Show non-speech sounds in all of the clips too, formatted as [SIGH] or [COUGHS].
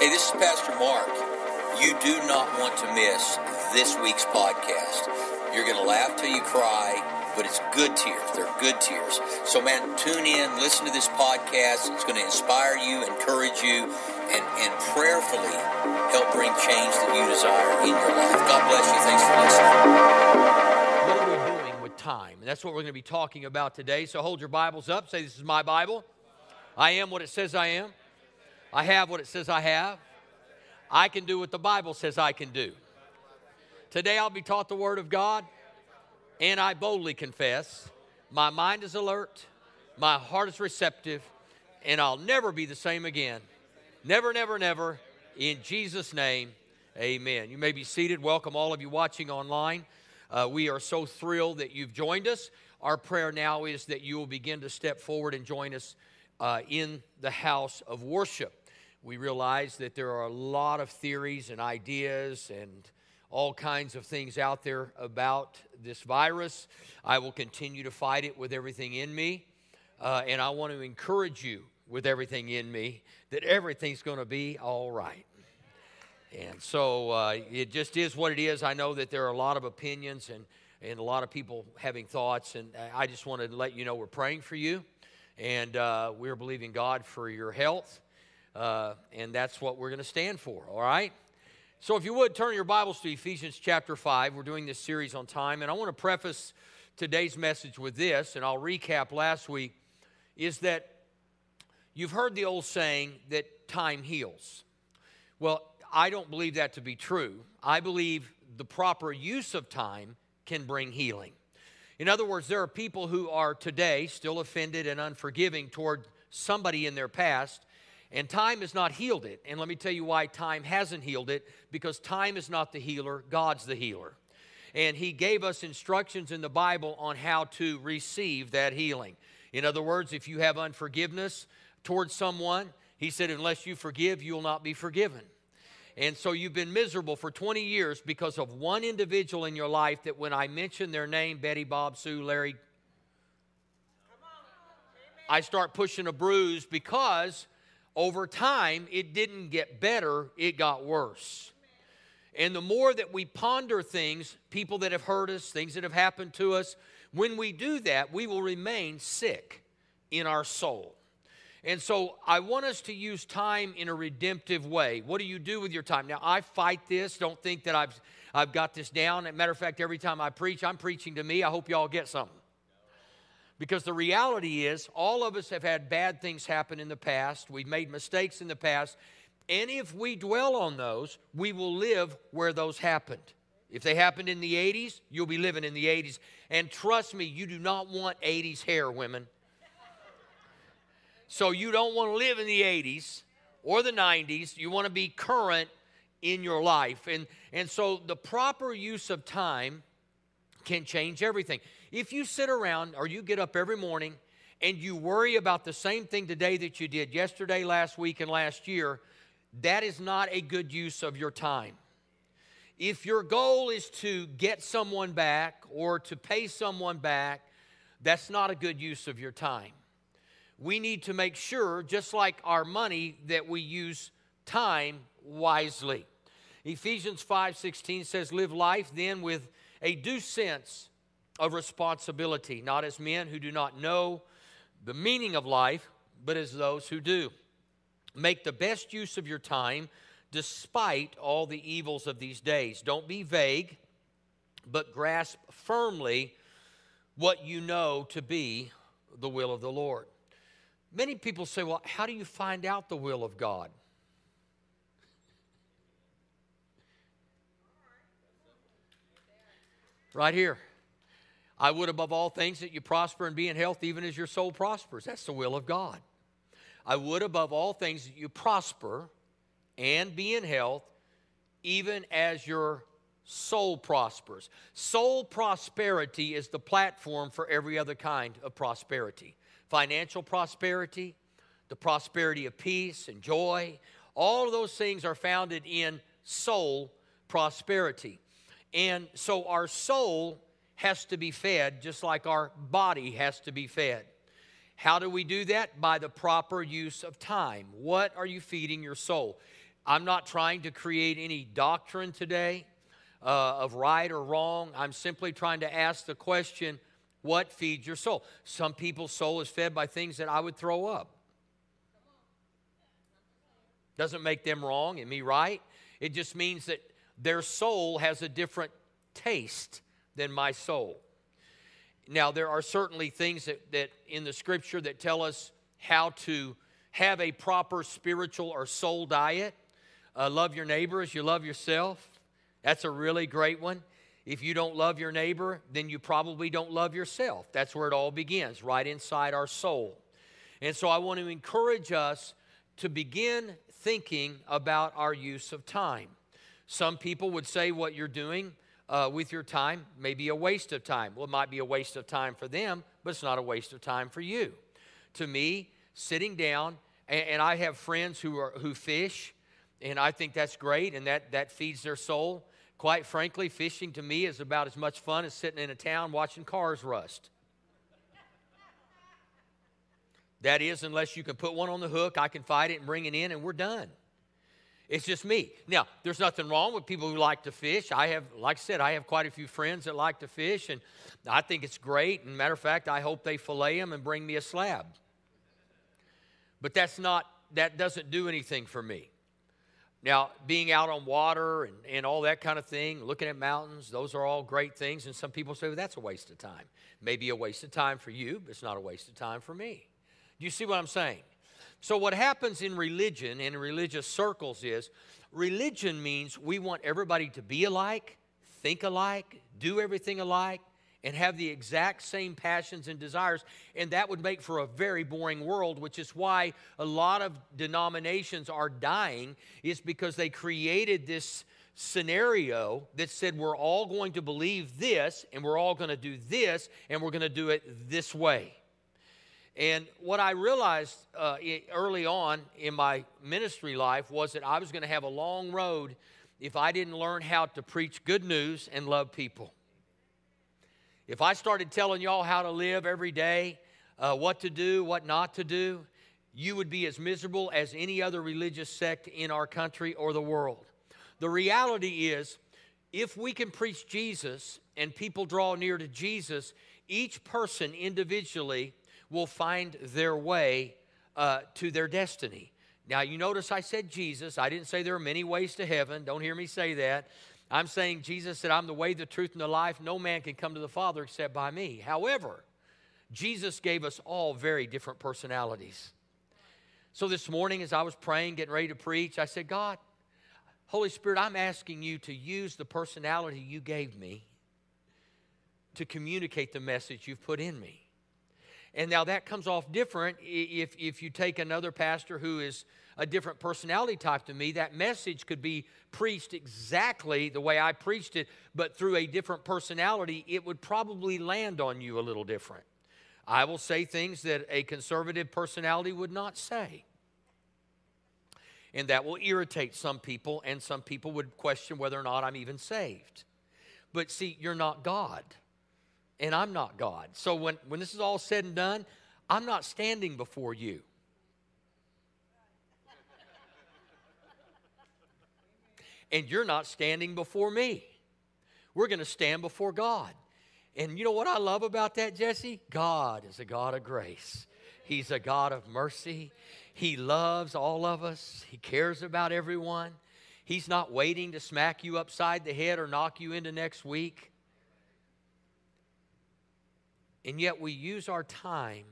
Hey, this is Pastor Mark. You do not want to miss this week's podcast. You're going to laugh till you cry, but it's good tears. They're good tears. So, man, tune in, listen to this podcast. It's going to inspire you, encourage you, and, and prayerfully help bring change that you desire in your life. God bless you. Thanks for listening. What are we doing with time? And that's what we're going to be talking about today. So hold your Bibles up. Say, This is my Bible. I am what it says I am. I have what it says I have. I can do what the Bible says I can do. Today I'll be taught the Word of God, and I boldly confess my mind is alert, my heart is receptive, and I'll never be the same again. Never, never, never. In Jesus' name, amen. You may be seated. Welcome, all of you watching online. Uh, we are so thrilled that you've joined us. Our prayer now is that you will begin to step forward and join us uh, in the house of worship. We realize that there are a lot of theories and ideas and all kinds of things out there about this virus. I will continue to fight it with everything in me. Uh, and I want to encourage you with everything in me that everything's going to be all right. And so uh, it just is what it is. I know that there are a lot of opinions and, and a lot of people having thoughts. And I just want to let you know we're praying for you. And uh, we're believing God for your health. Uh, and that's what we're going to stand for, all right? So, if you would turn your Bibles to Ephesians chapter 5, we're doing this series on time, and I want to preface today's message with this, and I'll recap last week is that you've heard the old saying that time heals. Well, I don't believe that to be true. I believe the proper use of time can bring healing. In other words, there are people who are today still offended and unforgiving toward somebody in their past and time has not healed it. And let me tell you why time hasn't healed it because time is not the healer, God's the healer. And He gave us instructions in the Bible on how to receive that healing. In other words, if you have unforgiveness towards someone, He said, unless you forgive, you will not be forgiven. And so you've been miserable for 20 years because of one individual in your life that when I mention their name, Betty, Bob, Sue, Larry, I start pushing a bruise because over time, it didn't get better, it got worse. And the more that we ponder things, people that have hurt us, things that have happened to us, when we do that, we will remain sick in our soul. And so I want us to use time in a redemptive way. What do you do with your time? Now, I fight this. Don't think that I've, I've got this down. As a matter of fact, every time I preach, I'm preaching to me. I hope you all get something. Because the reality is, all of us have had bad things happen in the past. We've made mistakes in the past. And if we dwell on those, we will live where those happened. If they happened in the 80s, you'll be living in the 80s. And trust me, you do not want 80s hair, women. So you don't want to live in the 80s or the 90s. You want to be current in your life. And, and so the proper use of time can change everything. If you sit around or you get up every morning and you worry about the same thing today that you did yesterday, last week, and last year, that is not a good use of your time. If your goal is to get someone back or to pay someone back, that's not a good use of your time. We need to make sure, just like our money, that we use time wisely. Ephesians 5:16 says, "Live life then with a due sense of responsibility, not as men who do not know the meaning of life, but as those who do. Make the best use of your time despite all the evils of these days. Don't be vague, but grasp firmly what you know to be the will of the Lord. Many people say, Well, how do you find out the will of God? Right here. I would above all things that you prosper and be in health, even as your soul prospers. That's the will of God. I would above all things that you prosper and be in health, even as your soul prospers. Soul prosperity is the platform for every other kind of prosperity financial prosperity, the prosperity of peace and joy. All of those things are founded in soul prosperity. And so our soul has to be fed just like our body has to be fed. How do we do that? By the proper use of time. What are you feeding your soul? I'm not trying to create any doctrine today uh, of right or wrong. I'm simply trying to ask the question what feeds your soul? Some people's soul is fed by things that I would throw up. Doesn't make them wrong and me right. It just means that their soul has a different taste than my soul. Now, there are certainly things that, that in the scripture that tell us how to have a proper spiritual or soul diet. Uh, love your neighbor as you love yourself. That's a really great one. If you don't love your neighbor, then you probably don't love yourself. That's where it all begins, right inside our soul. And so I want to encourage us to begin thinking about our use of time. Some people would say what you're doing uh, with your time may be a waste of time. Well, it might be a waste of time for them, but it's not a waste of time for you. To me, sitting down, and, and I have friends who, are, who fish, and I think that's great, and that, that feeds their soul. Quite frankly, fishing to me is about as much fun as sitting in a town watching cars rust. That is, unless you can put one on the hook, I can fight it and bring it in, and we're done. It's just me. Now, there's nothing wrong with people who like to fish. I have, like I said, I have quite a few friends that like to fish, and I think it's great. And matter of fact, I hope they fillet them and bring me a slab. But that's not, that doesn't do anything for me. Now, being out on water and, and all that kind of thing, looking at mountains, those are all great things. And some people say, well, that's a waste of time. Maybe a waste of time for you, but it's not a waste of time for me. Do you see what I'm saying? So, what happens in religion and in religious circles is religion means we want everybody to be alike, think alike, do everything alike, and have the exact same passions and desires. And that would make for a very boring world, which is why a lot of denominations are dying, is because they created this scenario that said we're all going to believe this, and we're all going to do this, and we're going to do it this way. And what I realized uh, early on in my ministry life was that I was going to have a long road if I didn't learn how to preach good news and love people. If I started telling y'all how to live every day, uh, what to do, what not to do, you would be as miserable as any other religious sect in our country or the world. The reality is, if we can preach Jesus and people draw near to Jesus, each person individually will find their way uh, to their destiny. Now, you notice I said Jesus. I didn't say there are many ways to heaven. Don't hear me say that. I'm saying Jesus said, I'm the way, the truth, and the life. No man can come to the Father except by me. However, Jesus gave us all very different personalities. So this morning, as I was praying, getting ready to preach, I said, God, Holy Spirit, I'm asking you to use the personality you gave me to communicate the message you've put in me. And now that comes off different if, if you take another pastor who is a different personality type to me. That message could be preached exactly the way I preached it, but through a different personality, it would probably land on you a little different. I will say things that a conservative personality would not say. And that will irritate some people, and some people would question whether or not I'm even saved. But see, you're not God and I'm not God. So when, when this is all said and done, I'm not standing before you. And you're not standing before me. We're going to stand before God. And you know what I love about that, Jesse? God is a God of grace. He's a God of mercy. He loves all of us. He cares about everyone. He's not waiting to smack you upside the head or knock you into next week. And yet we use our time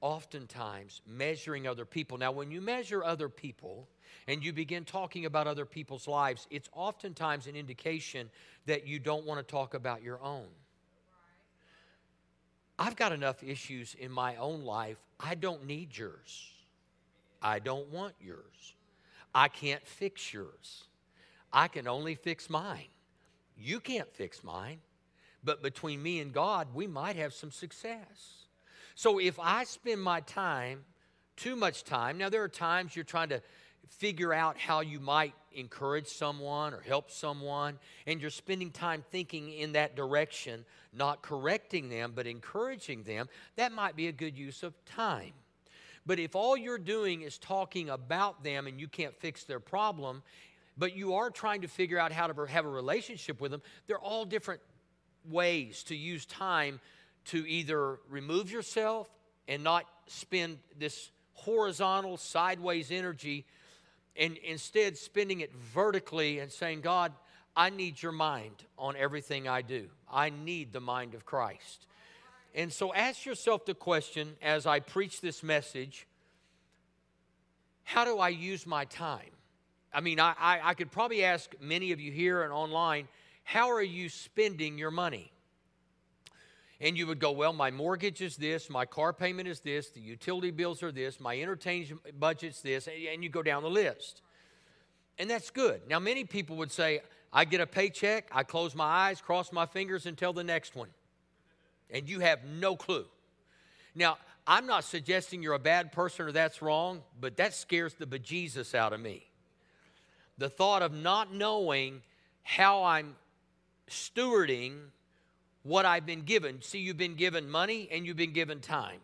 oftentimes measuring other people. Now, when you measure other people and you begin talking about other people's lives, it's oftentimes an indication that you don't want to talk about your own. I've got enough issues in my own life. I don't need yours. I don't want yours. I can't fix yours. I can only fix mine. You can't fix mine but between me and God, we might have some success. So if I spend my time, too much time, now there are times you're trying to figure out how you might encourage someone or help someone, and you're spending time thinking in that direction, not correcting them, but encouraging them, that might be a good use of time. But if all you're doing is talking about them and you can't fix their problem, but you are trying to figure out how to have a relationship with them, they're all different ways to use time to either remove yourself and not spend this horizontal, sideways energy, and instead spending it vertically and saying, God, I need your mind on everything I do. I need the mind of Christ. And so ask yourself the question as I preach this message how do I use my time? I mean, I, I, I, could probably ask many of you here and online, how are you spending your money? And you would go, well, my mortgage is this, my car payment is this, the utility bills are this, my entertainment budget's this, and you go down the list. And that's good. Now, many people would say, I get a paycheck, I close my eyes, cross my fingers until the next one. And you have no clue. Now, I'm not suggesting you're a bad person or that's wrong, but that scares the bejesus out of me. The thought of not knowing how I'm stewarding what I've been given. See, you've been given money and you've been given time.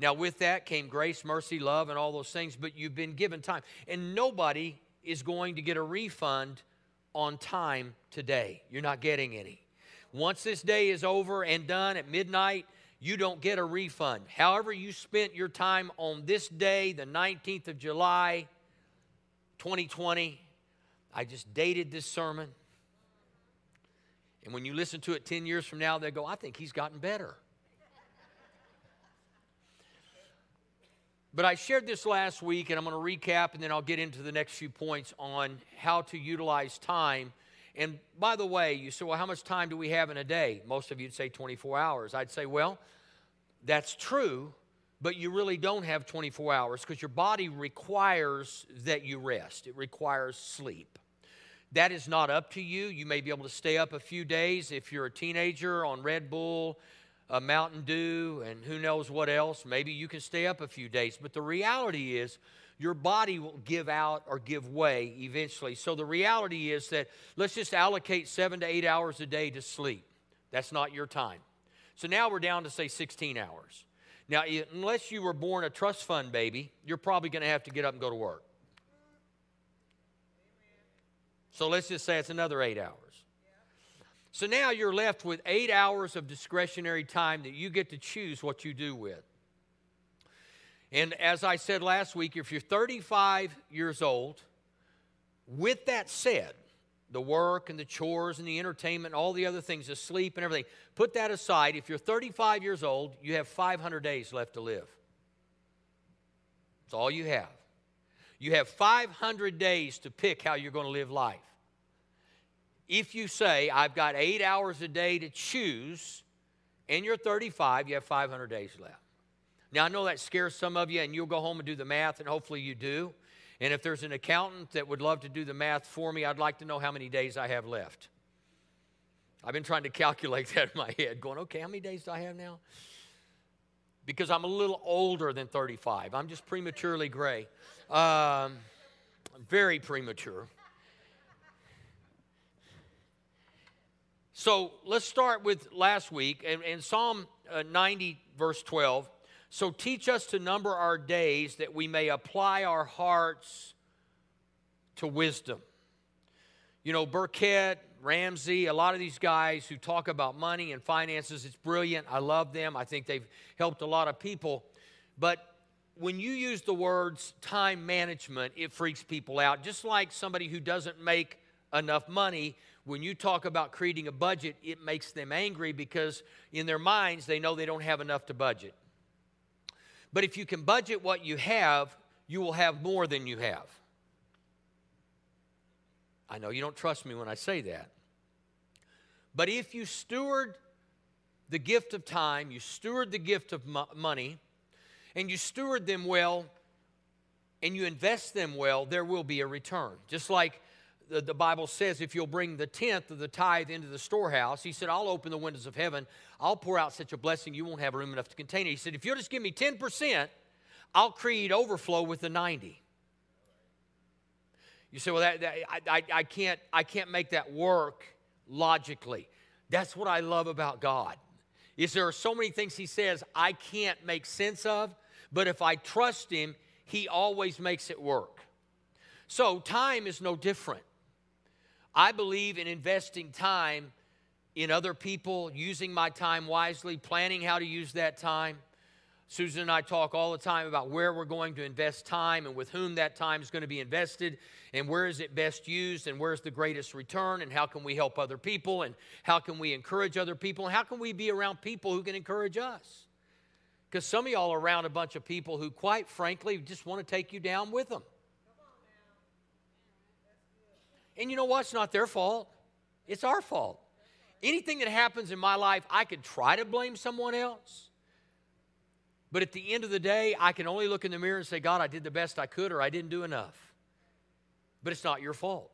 Now, with that came grace, mercy, love, and all those things, but you've been given time. And nobody is going to get a refund on time today. You're not getting any. Once this day is over and done at midnight, you don't get a refund. However, you spent your time on this day, the 19th of July, 2020, I just dated this sermon. And when you listen to it 10 years from now, they go, I think he's gotten better. But I shared this last week, and I'm going to recap, and then I'll get into the next few points on how to utilize time. And by the way, you say, well, how much time do we have in a day? Most of you'd say 24 hours. I'd say, well, that's true, but you really don't have 24 hours because your body requires that you rest, it requires sleep. That is not up to you. You may be able to stay up a few days if you're a teenager on Red Bull a Mountain Dew, and who knows what else. Maybe you can stay up a few days. But the reality is, your body will give out or give way eventually. So the reality is that let's just allocate seven to eight hours a day to sleep. That's not your time. So now we're down to say 16 hours. Now, unless you were born a trust fund baby, you're probably going to have to get up and go to work. So let's just say it's another eight hours. So now you're left with eight hours of discretionary time that you get to choose what you do with. And as I said last week, if you're 35 years old, with that said, the work and the chores and the entertainment, all the other things, the sleep and everything, put that aside. If you're 35 years old, you have 500 days left to live. That's all you have. You have 500 days to pick how you're going to live life if you say, I've got eight hours a day to choose, and you're 35, you have 500 days left. Now, I know that scares some of you, and you'll go home and do the math, and hopefully you do. And if there's an accountant that would love to do the math for me, I'd like to know how many days I have left. I've been trying to calculate [LAUGHS] that in my head, going, okay, how many days do I have now? Because I'm a little older than 35. I'm just prematurely gray. Um, very premature. So let's start with last week and, in Psalm uh, 90, verse 12. So teach us to number our days that we may apply our hearts to wisdom. You know, Burkett, Ramsey, a lot of these guys who talk about money and finances, it's brilliant. I love them. I think they've helped a lot of people. But when you use the words time management, it freaks people out. Just like somebody who doesn't make enough money when you talk about creating a budget, it makes them angry because in their minds they know they don't have enough to budget. But if you can budget what you have, you will have more than you have. I know you don't trust me when I say that. But if you steward the gift of time, you steward the gift of mo- money, and you steward them well, and you invest them well, there will be a return. Just like the, the Bible says if you'll bring the tenth of the tithe into the storehouse, he said, I'll open the windows of heaven. I'll pour out such a blessing you won't have room enough to contain it. He said, if you'll just give me 10%, I'll create overflow with the 90. You say, well, that, that I, I, I, can't, I can't make that work logically. That's what I love about God. Is there are so many things he says I can't make sense of, But if I trust Him, He always makes it work. So time is no different. I believe in investing time in other people, using my time wisely, planning how to use that time. Susan and I talk all the time about where we're going to invest time and with whom that time is going to be invested and where is it best used and where's the greatest return and how can we help other people and how can we encourage other people and how can we be around people who can encourage us. Because some of y'all are around a bunch of people who, quite frankly, just want to take you down with them. And you know what? It's not their fault, it's our fault. Anything that happens in my life, I could try to blame someone else. But at the end of the day, I can only look in the mirror and say, God, I did the best I could or I didn't do enough. But it's not your fault.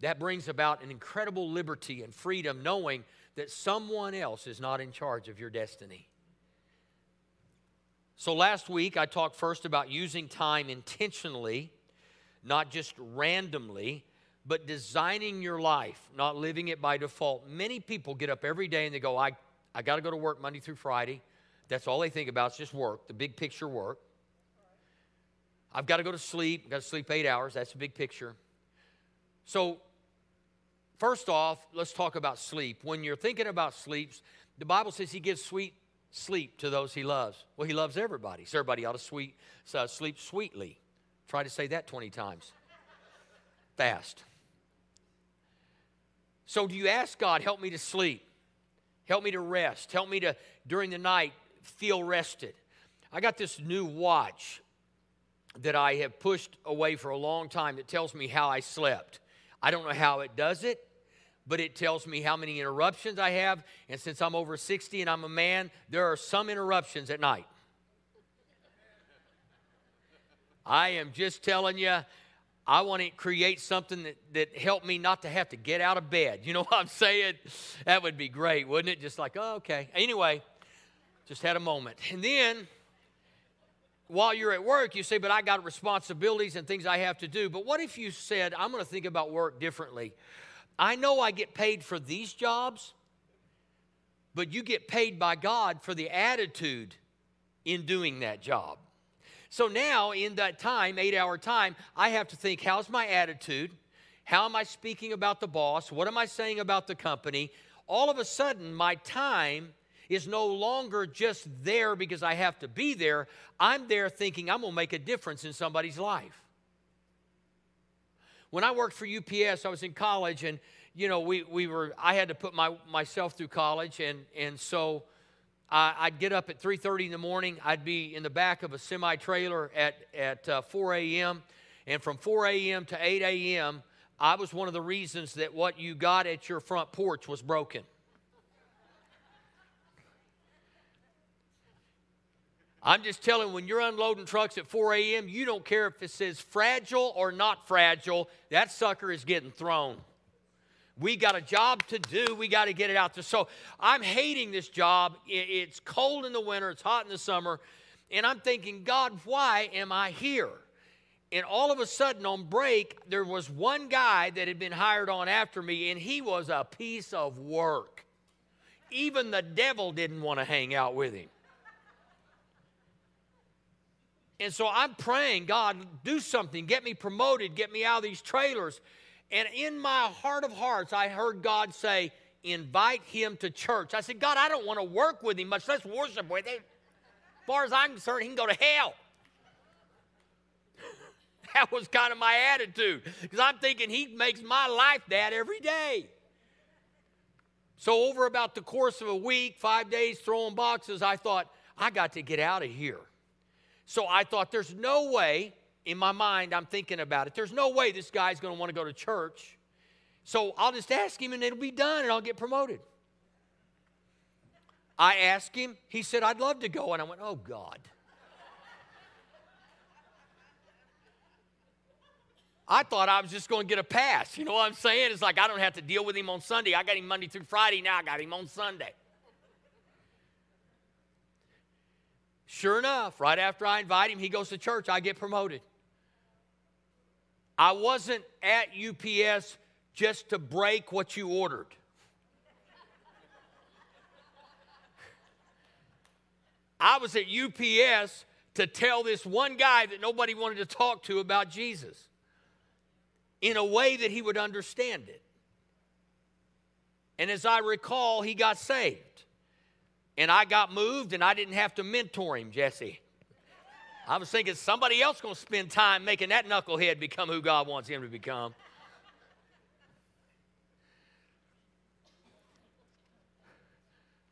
That brings about an incredible liberty and freedom knowing that someone else is not in charge of your destiny. So last week, I talked first about using time intentionally, not just randomly, but designing your life, not living it by default. Many people get up every day and they go, I I got to go to work Monday through Friday. That's all they think about is just work, the big picture work. I've got to go to sleep. I've got to sleep eight hours. That's the big picture. So, first off, let's talk about sleep. When you're thinking about sleeps, the Bible says He gives sweet sleep to those He loves. Well, He loves everybody. So, everybody ought to sweet, sleep sweetly. Try to say that 20 times fast. So, do you ask God, help me to sleep? Help me to rest. Help me to, during the night, feel rested. I got this new watch that I have pushed away for a long time that tells me how I slept. I don't know how it does it, but it tells me how many interruptions I have. And since I'm over 60 and I'm a man, there are some interruptions at night. I am just telling you, I want to create something that, that helped me not to have to get out of bed. You know what I'm saying? That would be great, wouldn't it? Just like, oh, okay. Anyway, just had a moment. And then while you're at work, you say, but I got responsibilities and things I have to do. But what if you said, I'm going to think about work differently? I know I get paid for these jobs, but you get paid by God for the attitude in doing that job. So now, in that time, eight hour time, I have to think how's my attitude? How am I speaking about the boss? What am I saying about the company? All of a sudden, my time is no longer just there because I have to be there. I'm there thinking I'm going to make a difference in somebody's life. When I worked for UPS, I was in college and you know, we, we were, I had to put my, myself through college. And, and so I'd get up at 3.30 in the morning. I'd be in the back of a semi-trailer at, at uh, 4 a.m. And from 4 a.m. to 8 a.m., I was one of the reasons that what you got at your front porch was broken. I'm just telling when you're unloading trucks at 4 a.m., you don't care if it says fragile or not fragile, that sucker is getting thrown. We got a job to do. We got to get it out there. So I'm hating this job. It's cold in the winter, it's hot in the summer. And I'm thinking, God, why am I here? And all of a sudden, on break, there was one guy that had been hired on after me, and he was a piece of work. Even the devil didn't want to hang out with him. And so I'm praying, God, do something, get me promoted, get me out of these trailers. And in my heart of hearts, I heard God say, invite him to church. I said, God, I don't want to work with him, much less worship with him. As far as I'm concerned, he can go to hell. [LAUGHS] that was kind of my attitude because I'm thinking he makes my life that every day. So, over about the course of a week, five days throwing boxes, I thought, I got to get out of here. So, I thought, there's no way in my mind, I'm thinking about it. There's no way this guy's going to want to go to church. So I'll just ask him and it'll be done and I'll get promoted. I asked him, he said, I'd love to go. And I went, oh God. I thought I was just going to get a pass. You know what I'm saying? It's like I don't have to deal with him on Sunday. I got him Monday through Friday. Now I got him on Sunday. Sure enough, right after I invite him, he goes to church. I get promoted. I wasn't at UPS just to break what you ordered. I was at UPS to tell this one guy that nobody wanted to talk to about Jesus in a way that he would understand it. And as I recall, he got saved. And I got moved and I didn't have to mentor him, Jesse. I was thinking somebody else going to spend time making that knucklehead become who God wants him to become.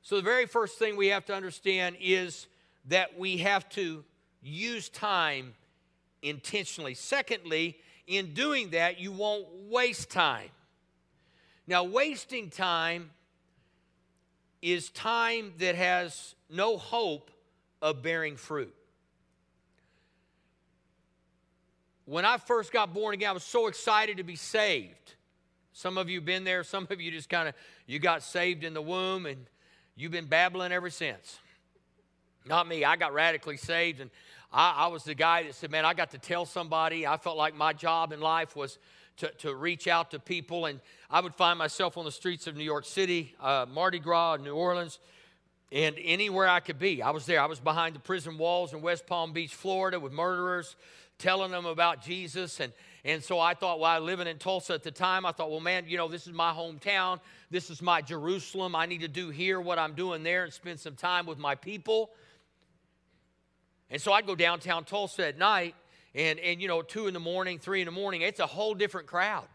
So, the very first thing we have to understand is that we have to use time intentionally. Secondly, in doing that, you won't waste time. Now, wasting time is time that has no hope of bearing fruit. When I first got born again, I was so excited to be saved. Some of you have been there, some of you just kind of you got saved in the womb and you've been babbling ever since. Not me. I got radically saved and I, I was the guy that said, Man, I got to tell somebody. I felt like my job in life was to, to reach out to people. And I would find myself on the streets of New York City, uh, Mardi Gras, New Orleans, and anywhere I could be. I was there. I was behind the prison walls in West Palm Beach, Florida, with murderers, telling them about Jesus. And, and so I thought, while living in Tulsa at the time, I thought, well, man, you know, this is my hometown. This is my Jerusalem. I need to do here what I'm doing there and spend some time with my people. And so I'd go downtown Tulsa at night, and, and you know, two in the morning, three in the morning, it's a whole different crowd.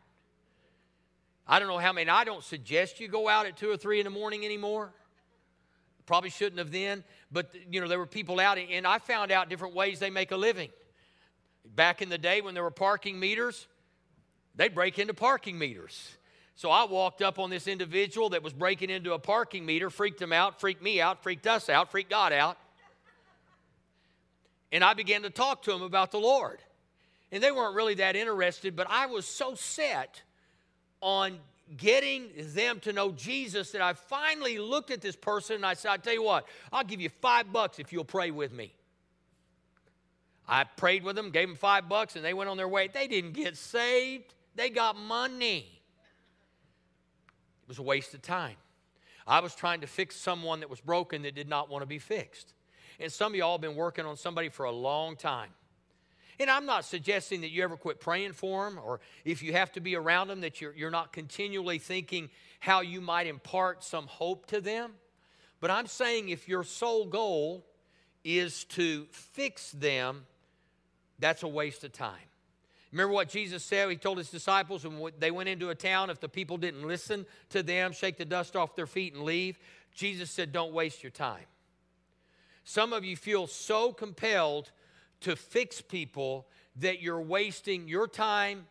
I don't know how many, I don't suggest you go out at two or three in the morning anymore. Probably shouldn't have then, but you know, there were people out, and I found out different ways they make a living. Back in the day when there were parking meters, they'd break into parking meters. So I walked up on this individual that was breaking into a parking meter, freaked him out, freaked me out, freaked us out, freaked God out. And I began to talk to them about the Lord. And they weren't really that interested, but I was so set on getting them to know Jesus that I finally looked at this person and I said, I tell you what, I'll give you five bucks if you'll pray with me. I prayed with them, gave them five bucks, and they went on their way. They didn't get saved, they got money. It was a waste of time. I was trying to fix someone that was broken that did not want to be fixed. And some of y'all have been working on somebody for a long time. And I'm not suggesting that you ever quit praying for them or if you have to be around them, that you're, you're not continually thinking how you might impart some hope to them. But I'm saying if your sole goal is to fix them, that's a waste of time. Remember what Jesus said? He told his disciples when they went into a town, if the people didn't listen to them, shake the dust off their feet and leave, Jesus said, Don't waste your time. Some of you feel so compelled to fix people that you're wasting your time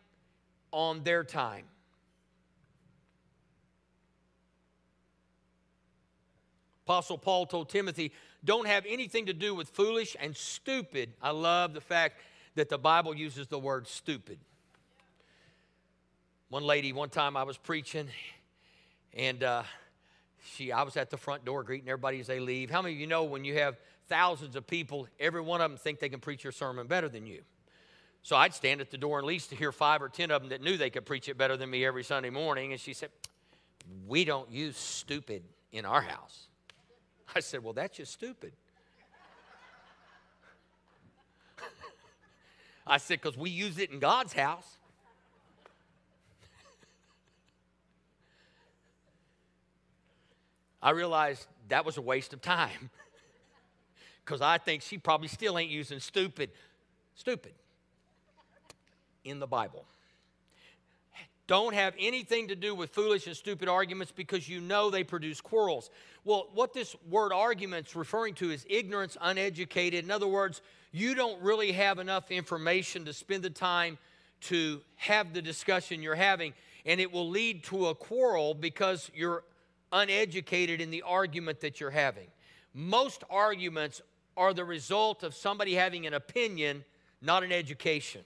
on their time. Apostle Paul told Timothy, don't have anything to do with foolish and stupid. I love the fact that the Bible uses the word stupid. One lady, one time I was preaching, and uh, she, I was at the front door greeting everybody as they leave. How many of you know when you have thousands of people, every one of them think they can preach your sermon better than you? So I'd stand at the door at least to hear five or ten of them that knew they could preach it better than me every Sunday morning. And she said, We don't use stupid in our house. I said, Well, that's just stupid. [LAUGHS] I said, Because we use it in God's house. I realized that was a waste of time [LAUGHS] because I think she probably still ain't using stupid, stupid in the Bible. Don't have anything to do with foolish and stupid arguments because you know they produce quarrels. Well, what this word argument's referring to is ignorance, uneducated. In other words, you don't really have enough information to spend the time to have the discussion you're having, and it will lead to a quarrel because you're uneducated in the argument that you're having. Most arguments are the result of somebody having an opinion, not an education.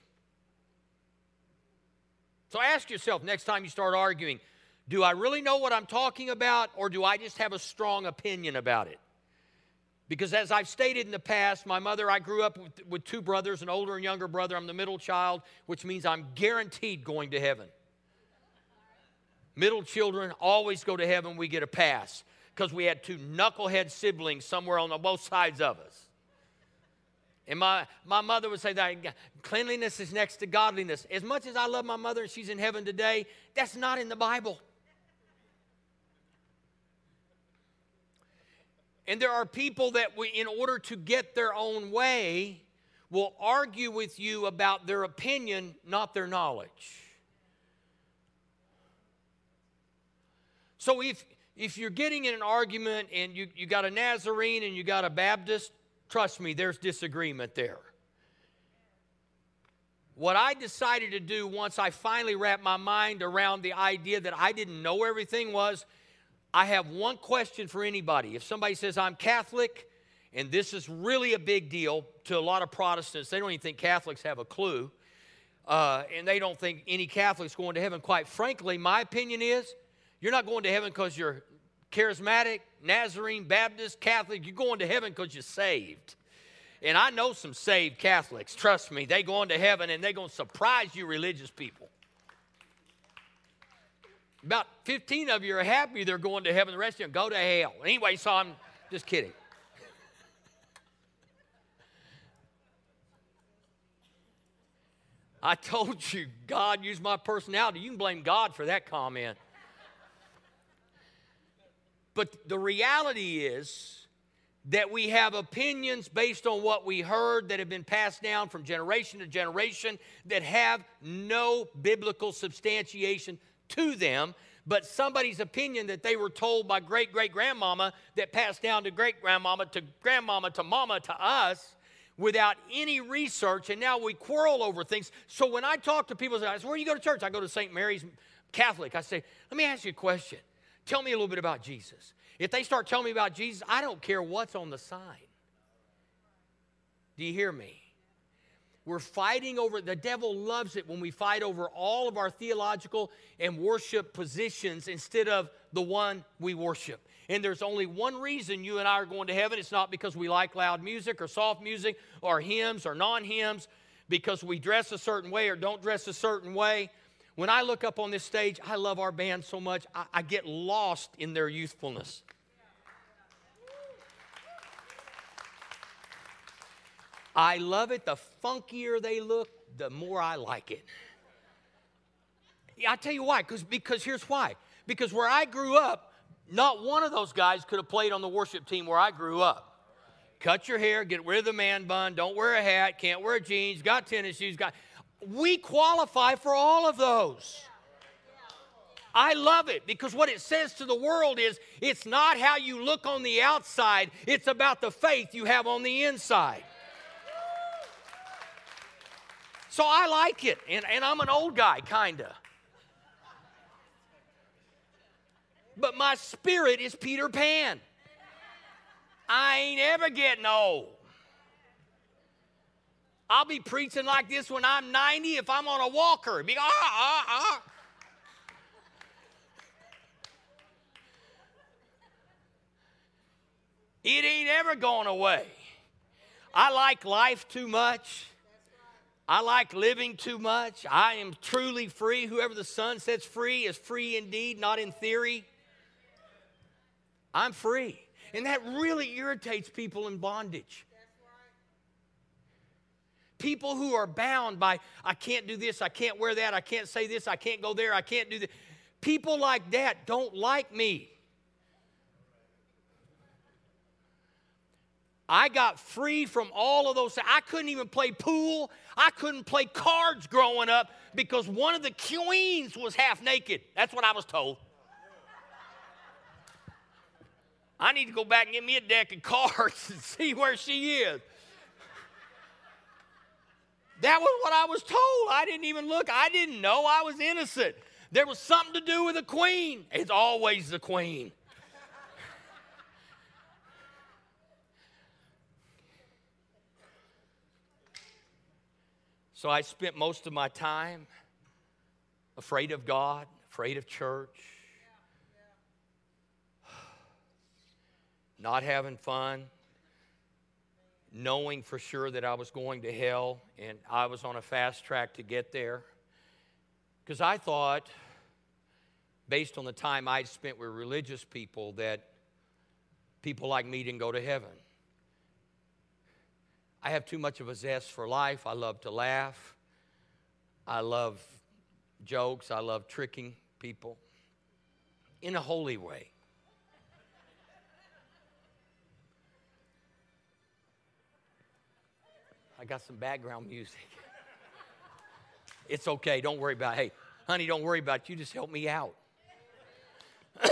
So ask yourself next time you start arguing do I really know what I'm talking about, or do I just have a strong opinion about it? Because as I've stated in the past, my mother, I grew up with, with two brothers, an older and younger brother. I'm the middle child, which means I'm guaranteed going to heaven. Middle children always go to heaven, we get a pass because we had two knucklehead siblings somewhere on the both sides of us. And my, my mother would say that cleanliness is next to godliness. As much as I love my mother and she's in heaven today, that's not in the Bible. And there are people that, we, in order to get their own way, will argue with you about their opinion, not their knowledge. So if, if you're getting in an argument and you, you got a Nazarene and you got a Baptist, trust me, there's disagreement there. What I decided to do once I finally wrapped my mind around the idea that I didn't know everything was I have one question for anybody. If somebody says, I'm Catholic, and this is really a big deal to a lot of Protestants, they don't even think Catholics have a clue, uh, and they don't think any Catholic's going to heaven. Quite frankly, my opinion is you're not going to heaven because you're charismatic, Nazarene, Baptist, Catholic. You're going to heaven because you're saved. And I know some saved Catholics. Trust me, they going to heaven and they're going to surprise you, religious people. About 15 of you are happy they're going to heaven. The rest of you go to hell. Anyway, so I'm just kidding. [LAUGHS] I told you God used my personality. You can blame God for that comment. But the reality is that we have opinions based on what we heard that have been passed down from generation to generation that have no biblical substantiation to them, but somebody's opinion that they were told by great great grandmama that passed down to great grandmama to grandmama to mama to us without any research, and now we quarrel over things. So when I talk to people, I say, Where do you go to church? I go to St. Mary's Catholic. I say, Let me ask you a question. Tell me a little bit about Jesus. If they start telling me about Jesus, I don't care what's on the sign. Do you hear me? We're fighting over, the devil loves it when we fight over all of our theological and worship positions instead of the one we worship. And there's only one reason you and I are going to heaven. It's not because we like loud music or soft music or hymns or non hymns, because we dress a certain way or don't dress a certain way. When I look up on this stage, I love our band so much, I, I get lost in their youthfulness. I love it. The funkier they look, the more I like it. I'll tell you why. Cause, because here's why. Because where I grew up, not one of those guys could have played on the worship team where I grew up. Cut your hair, get rid of the man bun, don't wear a hat, can't wear jeans, got tennis shoes, got. We qualify for all of those. I love it because what it says to the world is it's not how you look on the outside, it's about the faith you have on the inside. So I like it, and, and I'm an old guy, kind of. But my spirit is Peter Pan. I ain't ever getting old. I'll be preaching like this when I'm 90 if I'm on a walker. Be, ah, ah, ah. It ain't ever going away. I like life too much. I like living too much. I am truly free. Whoever the Son sets free is free indeed, not in theory. I'm free. And that really irritates people in bondage. People who are bound by, I can't do this, I can't wear that, I can't say this, I can't go there, I can't do this. People like that don't like me. I got free from all of those. I couldn't even play pool. I couldn't play cards growing up because one of the queens was half naked. That's what I was told. I need to go back and get me a deck of [LAUGHS] cards and see where she is. That was what I was told. I didn't even look. I didn't know. I was innocent. There was something to do with the queen. It's always the queen. So I spent most of my time afraid of God, afraid of church, [SIGHS] not having fun, knowing for sure that I was going to hell and I was on a fast track to get there. Because I thought, based on the time I'd spent with religious people, that people like me didn't go to heaven. I have too much of a zest for life. I love to laugh. I love jokes. I love tricking people in a holy way. I got some background music. [LAUGHS] It's okay. Don't worry about it. Hey, honey, don't worry about it. You just help me out. [LAUGHS]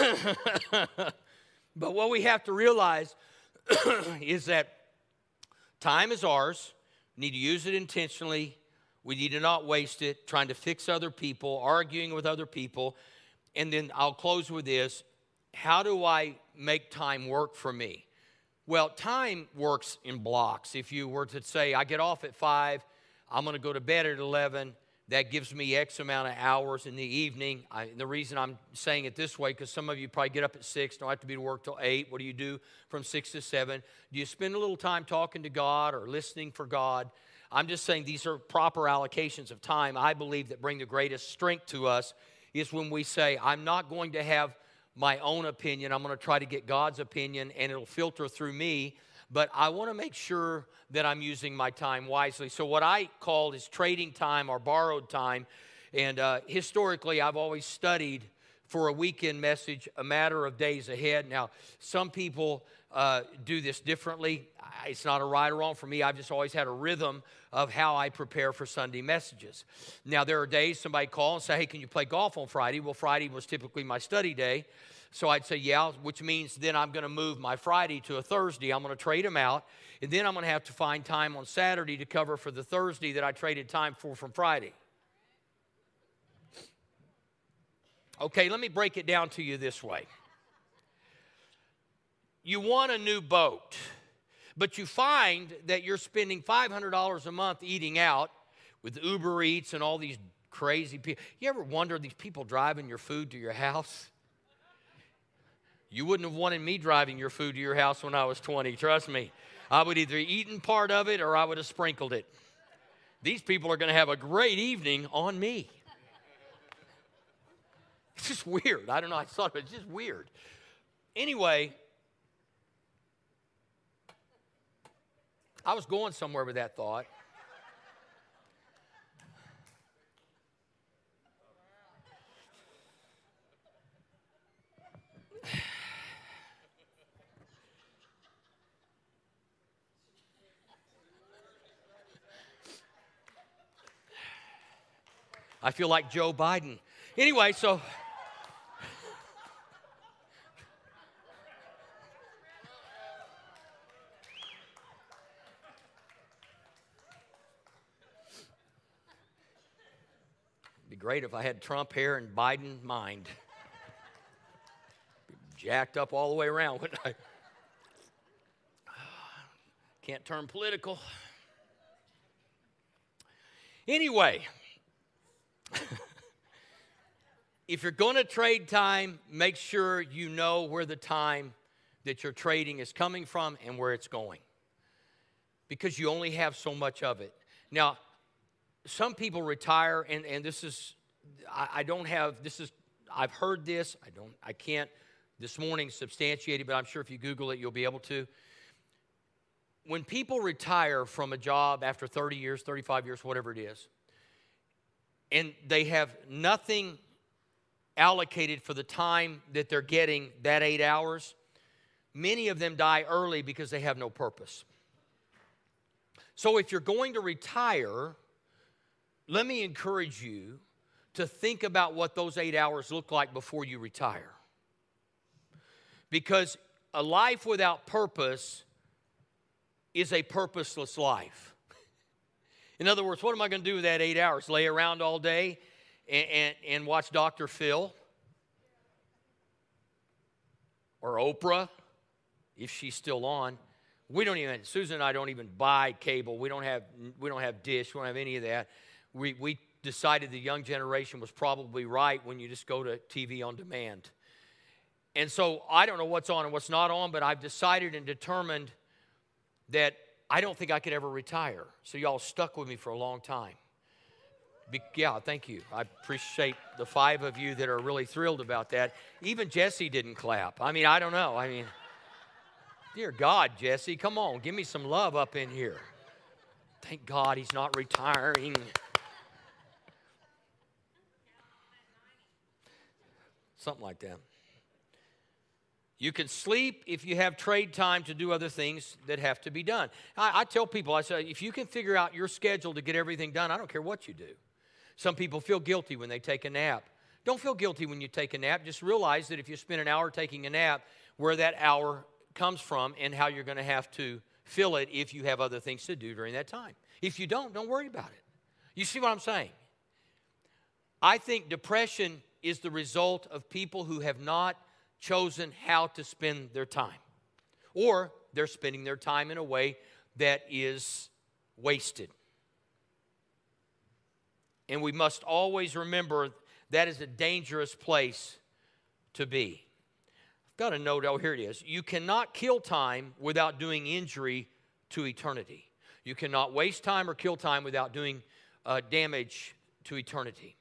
but what we have to realize [COUGHS] is that time is ours. We need to use it intentionally. We need to not waste it trying to fix other people, arguing with other people. And then I'll close with this How do I make time work for me? Well, time works in blocks. If you were to say, I get off at five, I'm going to go to bed at 11, that gives me X amount of hours in the evening. I, the reason I'm saying it this way, because some of you probably get up at 6, don't have to be to work till 8. What do you do from 6 to 7? Do you spend a little time talking to God or listening for God? I'm just saying these are proper allocations of time. I believe that bring the greatest strength to us is when we say, I'm not going to have my own opinion, I'm going to try to get God's opinion, and it'll filter through me but I want to make sure that I'm using my time wisely. So, what I call is trading time or borrowed time. And uh, historically, I've always studied for a weekend message a matter of days ahead. Now, some people uh, do this differently. It's not a right or wrong for me. I've just always had a rhythm of how I prepare for Sunday messages. Now, there are days somebody call and say, Hey, can you play golf on Friday? Well, Friday was typically my study day. So I'd say, yeah, which means then I'm going to move my Friday to a Thursday. I'm going to trade them out. And then I'm going to have to find time on Saturday to cover for the Thursday that I traded time for from Friday. Okay, let me break it down to you this way. You want a new boat, but you find that you're spending $500 a month eating out with Uber Eats and all these crazy people. You ever wonder these people driving your food to your house? You wouldn't have wanted me driving your food to your house when I was 20, trust me. I would either eaten part of it or I would have sprinkled it. These people are going to have a great evening on me. [LAUGHS] It's just weird. I don't know. I thought it was just weird. Anyway, I was going somewhere with that thought. I feel like Joe Biden. Anyway, so. It'd be great if I had Trump hair and Biden mind. Jacked up all the way around, wouldn't I? Can't turn political. Anyway, [LAUGHS] if you're going to trade time, make sure you know where the time that you're trading is coming from and where it's going. Because you only have so much of it. Now, some people retire, and, and this is, I, I don't have, this is, I've heard this, I don't, I can't this morning substantiate it, but I'm sure if you Google it, you'll be able to. When people retire from a job after 30 years, 35 years, whatever it is, and they have nothing allocated for the time that they're getting that eight hours, many of them die early because they have no purpose. So if you're going to retire, let me encourage you to think about what those eight hours look like before you retire. Because a life without purpose is a purposeless life. In other words, what am I going to do with that eight hours? Lay around all day and, and, and watch Dr. Phil? Or Oprah, if she's still on. We don't even, Susan and I don't even buy cable. We don't have, we don't have dish. We don't have any of that. We, we decided the young generation was probably right when you just go to TV on demand. And so I don't know what's on and what's not on, but I've decided and determined that I don't think I could ever retire. So y'all stuck with me for a long time. Be, yeah, thank you. I appreciate the five of you that are really thrilled about that. Even Jesse didn't clap. I mean, I don't know. I mean, Dear God, Jesse, come on, give me some love up in here. Thank God he's not retiring. Something like that. You can sleep if you have trade time to do other things that have to be done. I, I, tell people, I say, if you can figure out your schedule to get everything done, I don't care what you do. Some people feel guilty when they take a nap. Don't feel guilty when you take a nap. Just realize that if you spend an hour taking a nap, where that hour comes from and how you're going to have to fill it if you have other things to do during that time. If you don't, don't worry about it. You see what I'm saying? I think depression is the result of people who have not chosen how to spend their time. Or they're spending their time in a way that is wasted. And we must always remember that is a dangerous place to be. I've got a note, oh, here it is. You cannot kill time without doing injury to eternity. You cannot waste time or kill time without doing uh, damage to eternity.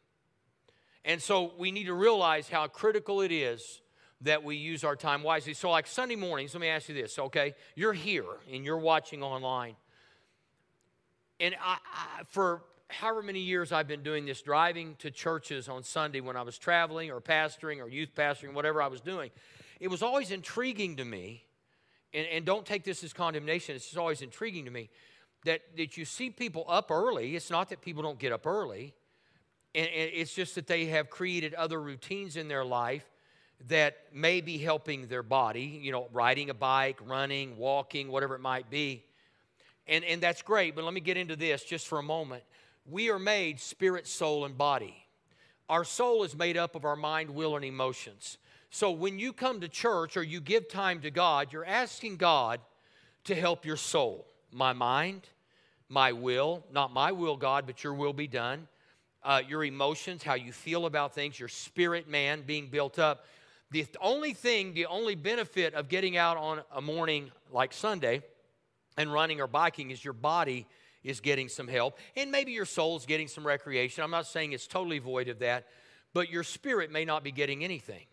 And so we need to realize how critical it is that we use our time wisely. So, like Sunday mornings, let me ask you this, okay? You're here and you're watching online. And I, I, for however many years I've been doing this, driving to churches on Sunday when I was traveling or pastoring or youth pastoring, whatever I was doing, it was always intriguing to me. And, and don't take this as condemnation, it's just always intriguing to me that, that you see people up early. It's not that people don't get up early, and, and it's just that they have created other routines in their life that may be helping their body, you know, riding a bike, running, walking, whatever it might be. And, and that's great, but let me get into this just for a moment. We are made spirit, soul, and body. Our soul is made up of our mind, will, and emotions. So when you come to church or you give time to God, you're asking God to help your soul. My mind, my will, not my will, God, but your will be done. Uh, your emotions, how you feel about things, your spirit man being built up. The only thing, the only benefit of getting out on a morning like Sunday and running or biking is your body is getting some help. And maybe your soul's getting some recreation. I'm not saying it's totally void of that, but your spirit may not be getting anything.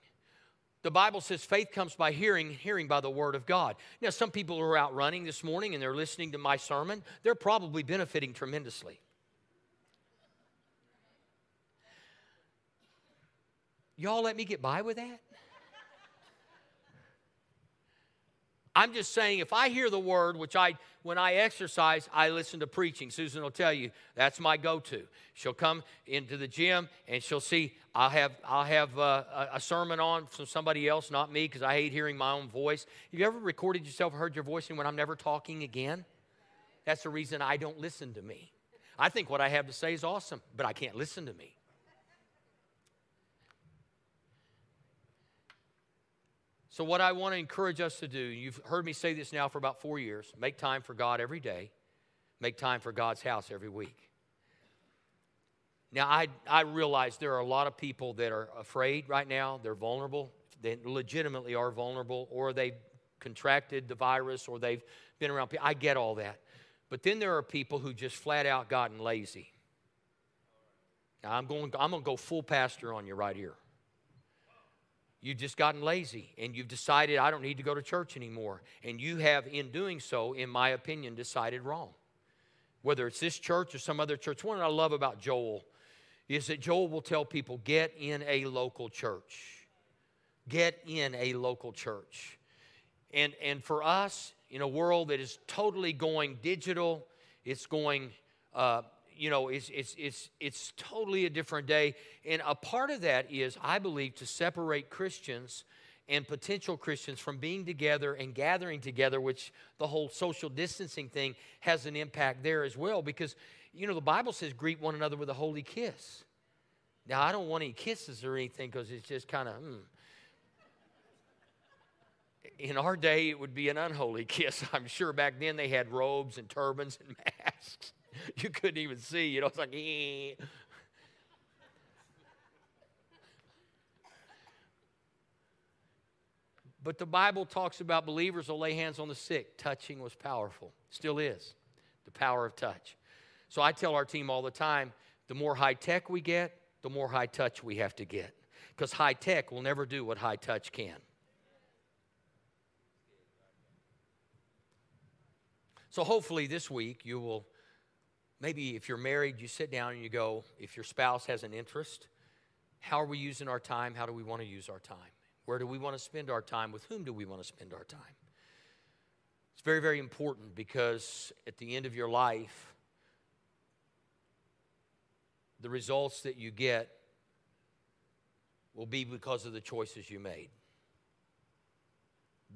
The Bible says faith comes by hearing, hearing by the word of God. Now, some people are out running this morning and they're listening to my sermon. They're probably benefiting tremendously. Y'all let me get by with that? I'm just saying, if I hear the word, which I, when I exercise, I listen to preaching. Susan will tell you that's my go-to. She'll come into the gym and she'll see I'll have I'll have uh, a sermon on from somebody else, not me, because I hate hearing my own voice. Have you ever recorded yourself, heard your voice, and when I'm never talking again? That's the reason I don't listen to me. I think what I have to say is awesome, but I can't listen to me. So, what I want to encourage us to do, you've heard me say this now for about four years make time for God every day, make time for God's house every week. Now, I, I realize there are a lot of people that are afraid right now, they're vulnerable, they legitimately are vulnerable, or they've contracted the virus, or they've been around people. I get all that. But then there are people who just flat out gotten lazy. Now, I'm going, I'm going to go full pastor on you right here. You've just gotten lazy and you've decided, I don't need to go to church anymore. And you have, in doing so, in my opinion, decided wrong. Whether it's this church or some other church. One I love about Joel is that Joel will tell people get in a local church. Get in a local church. And, and for us, in a world that is totally going digital, it's going uh, you know, it's, it's, it's, it's totally a different day. And a part of that is, I believe, to separate Christians and potential Christians from being together and gathering together, which the whole social distancing thing has an impact there as well. Because, you know, the Bible says, greet one another with a holy kiss. Now, I don't want any kisses or anything because it's just kind of, hmm. In our day, it would be an unholy [LAUGHS] kiss. I'm sure back then they had robes and turbans and [LAUGHS] masks. [LAUGHS] you couldn't even see. You know, it's like, ee. But the Bible talks about believers will lay hands on the sick. Touching was powerful, still is. The power of touch. So I tell our team all the time the more high tech we get, the more high touch we have to get. Because high tech will never do what high touch can. So hopefully this week you will, maybe if you're married, you sit down and you go, if your spouse has an interest, how are we using our time? How do we want to use our time? Where do we want to spend our time? With whom do we want to spend our time? It's very, very important because at the end of your life, the results that you get will be because of the choices you made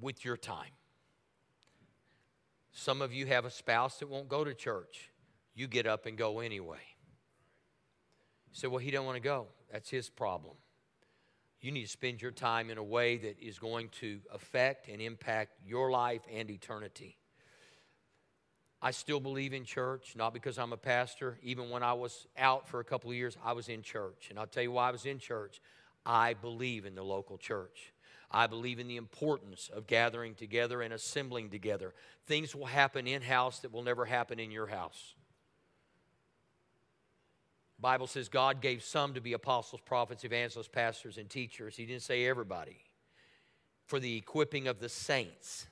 with your time. Some of you have a spouse that won't go to church. You get up and go anyway. You say, well, he don't want to go. That's his problem. You need to spend your time in a way that is going to affect and impact your life and eternity. I still believe in church, not because I'm a pastor. Even when I was out for a couple of years, I was in church. And I'll tell you why I was in church. I believe in the local church. I believe in the importance of gathering together and assembling together. Things will happen in house that will never happen in your house. Bible says God gave some to be apostles, prophets, evangelists, pastors, and teachers. He didn't say everybody. For the equipping of the saints.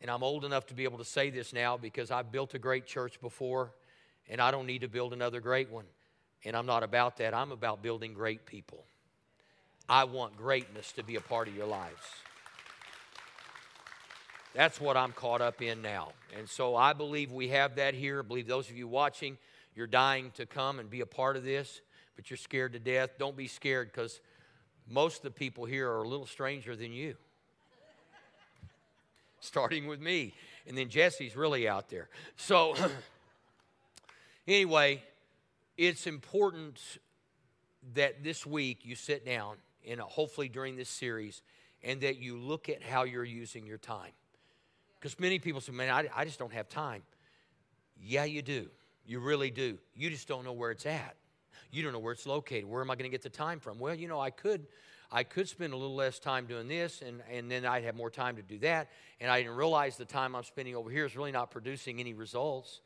And I'm old enough to be able to say this now because I've built a great church before and I don't need to build another great one. And I'm not about that. I'm about building great people. I want greatness to be a part of your lives. That's what I'm caught up in now. And so I believe we have that here. I believe those of you watching, you're dying to come and be a part of this, but you're scared to death. Don't be scared because most of the people here are a little stranger than you. [LAUGHS] Starting with me. And then Jesse's really out there. So, [CLEARS THROAT] anyway, it's important that this week you sit down and hopefully during this series and that you look at how you're using your time. Because many people say, man, I, I just don't have time. Yeah, you do. You really do. You just don't know where it's at. You don't know where it's located. Where am I going to get the time from? Well, you know, I could I could spend a little less time doing this and, and then I'd have more time to do that. And I didn't realize the time I'm spending over here is really not producing any results.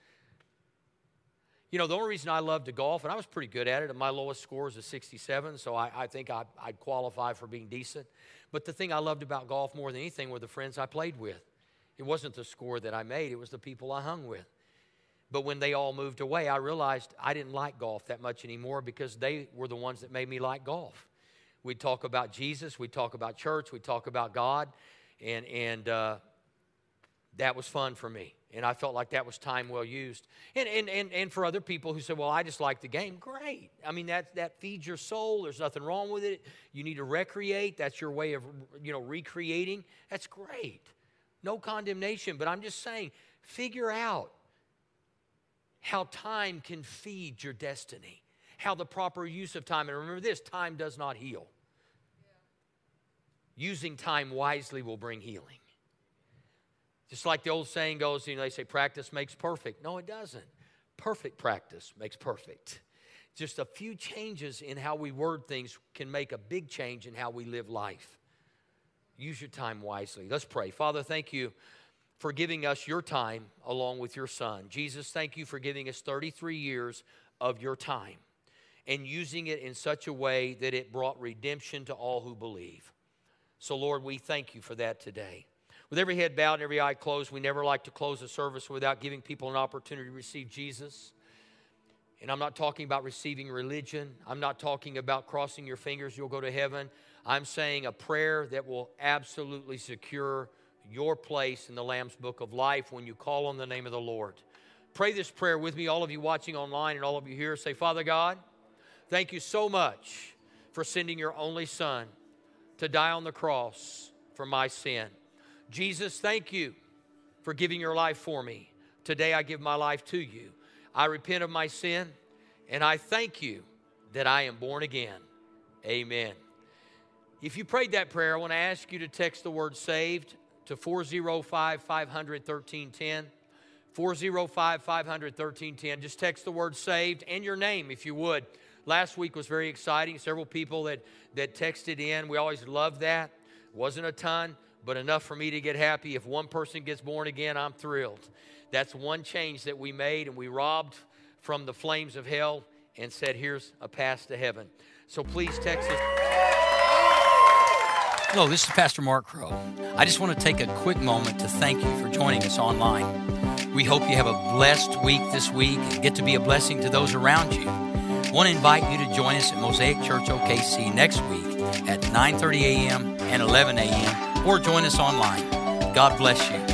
You know, the only reason I love to golf, and I was pretty good at it, and my lowest score is a 67, so I, I think I, I'd qualify for being decent. But the thing I loved about golf more than anything were the friends I played with. It wasn't the score that I made, it was the people I hung with. But when they all moved away, I realized I didn't like golf that much anymore because they were the ones that made me like golf. We'd talk about Jesus, we'd talk about church, we'd talk about God, and, and uh, that was fun for me. And I felt like that was time well used. And, and, and, and for other people who said, well, I just like the game, great. I mean, that, that feeds your soul. There's nothing wrong with it. You need to recreate. That's your way of, you know, recreating. That's great. No condemnation. But I'm just saying, figure out how time can feed your destiny, how the proper use of time. And remember this time does not heal. Using time wisely will bring healing. Just like the old saying goes, you know, they say practice makes perfect. No, it doesn't. Perfect practice makes perfect. Just a few changes in how we word things can make a big change in how we live life. Use your time wisely. Let's pray. Father, thank you for giving us your time along with your son. Jesus, thank you for giving us 33 years of your time and using it in such a way that it brought redemption to all who believe. So, Lord, we thank you for that today. With every head bowed and every eye closed, we never like to close a service without giving people an opportunity to receive Jesus. And I'm not talking about receiving religion. I'm not talking about crossing your fingers, you'll go to heaven. I'm saying a prayer that will absolutely secure your place in the Lamb's book of life when you call on the name of the Lord. Pray this prayer with me, all of you watching online and all of you here. Say, Father God, thank you so much for sending your only Son to die on the cross for my sin. Jesus, thank you for giving your life for me. Today I give my life to you. I repent of my sin and I thank you that I am born again. Amen. If you prayed that prayer, I want to ask you to text the word saved to 405 500 1310. 405 500 1310. Just text the word saved and your name if you would. Last week was very exciting. Several people that, that texted in. We always love that. Wasn't a ton, but enough for me to get happy. If one person gets born again, I'm thrilled. That's one change that we made, and we robbed from the flames of hell and said, Here's a pass to heaven. So please text us. Hello, this is Pastor Mark Crow. I just want to take a quick moment to thank you for joining us online. We hope you have a blessed week this week and get to be a blessing to those around you. I want to invite you to join us at Mosaic Church OKC next week at 9:30 a.m. and 11 a.m. or join us online. God bless you.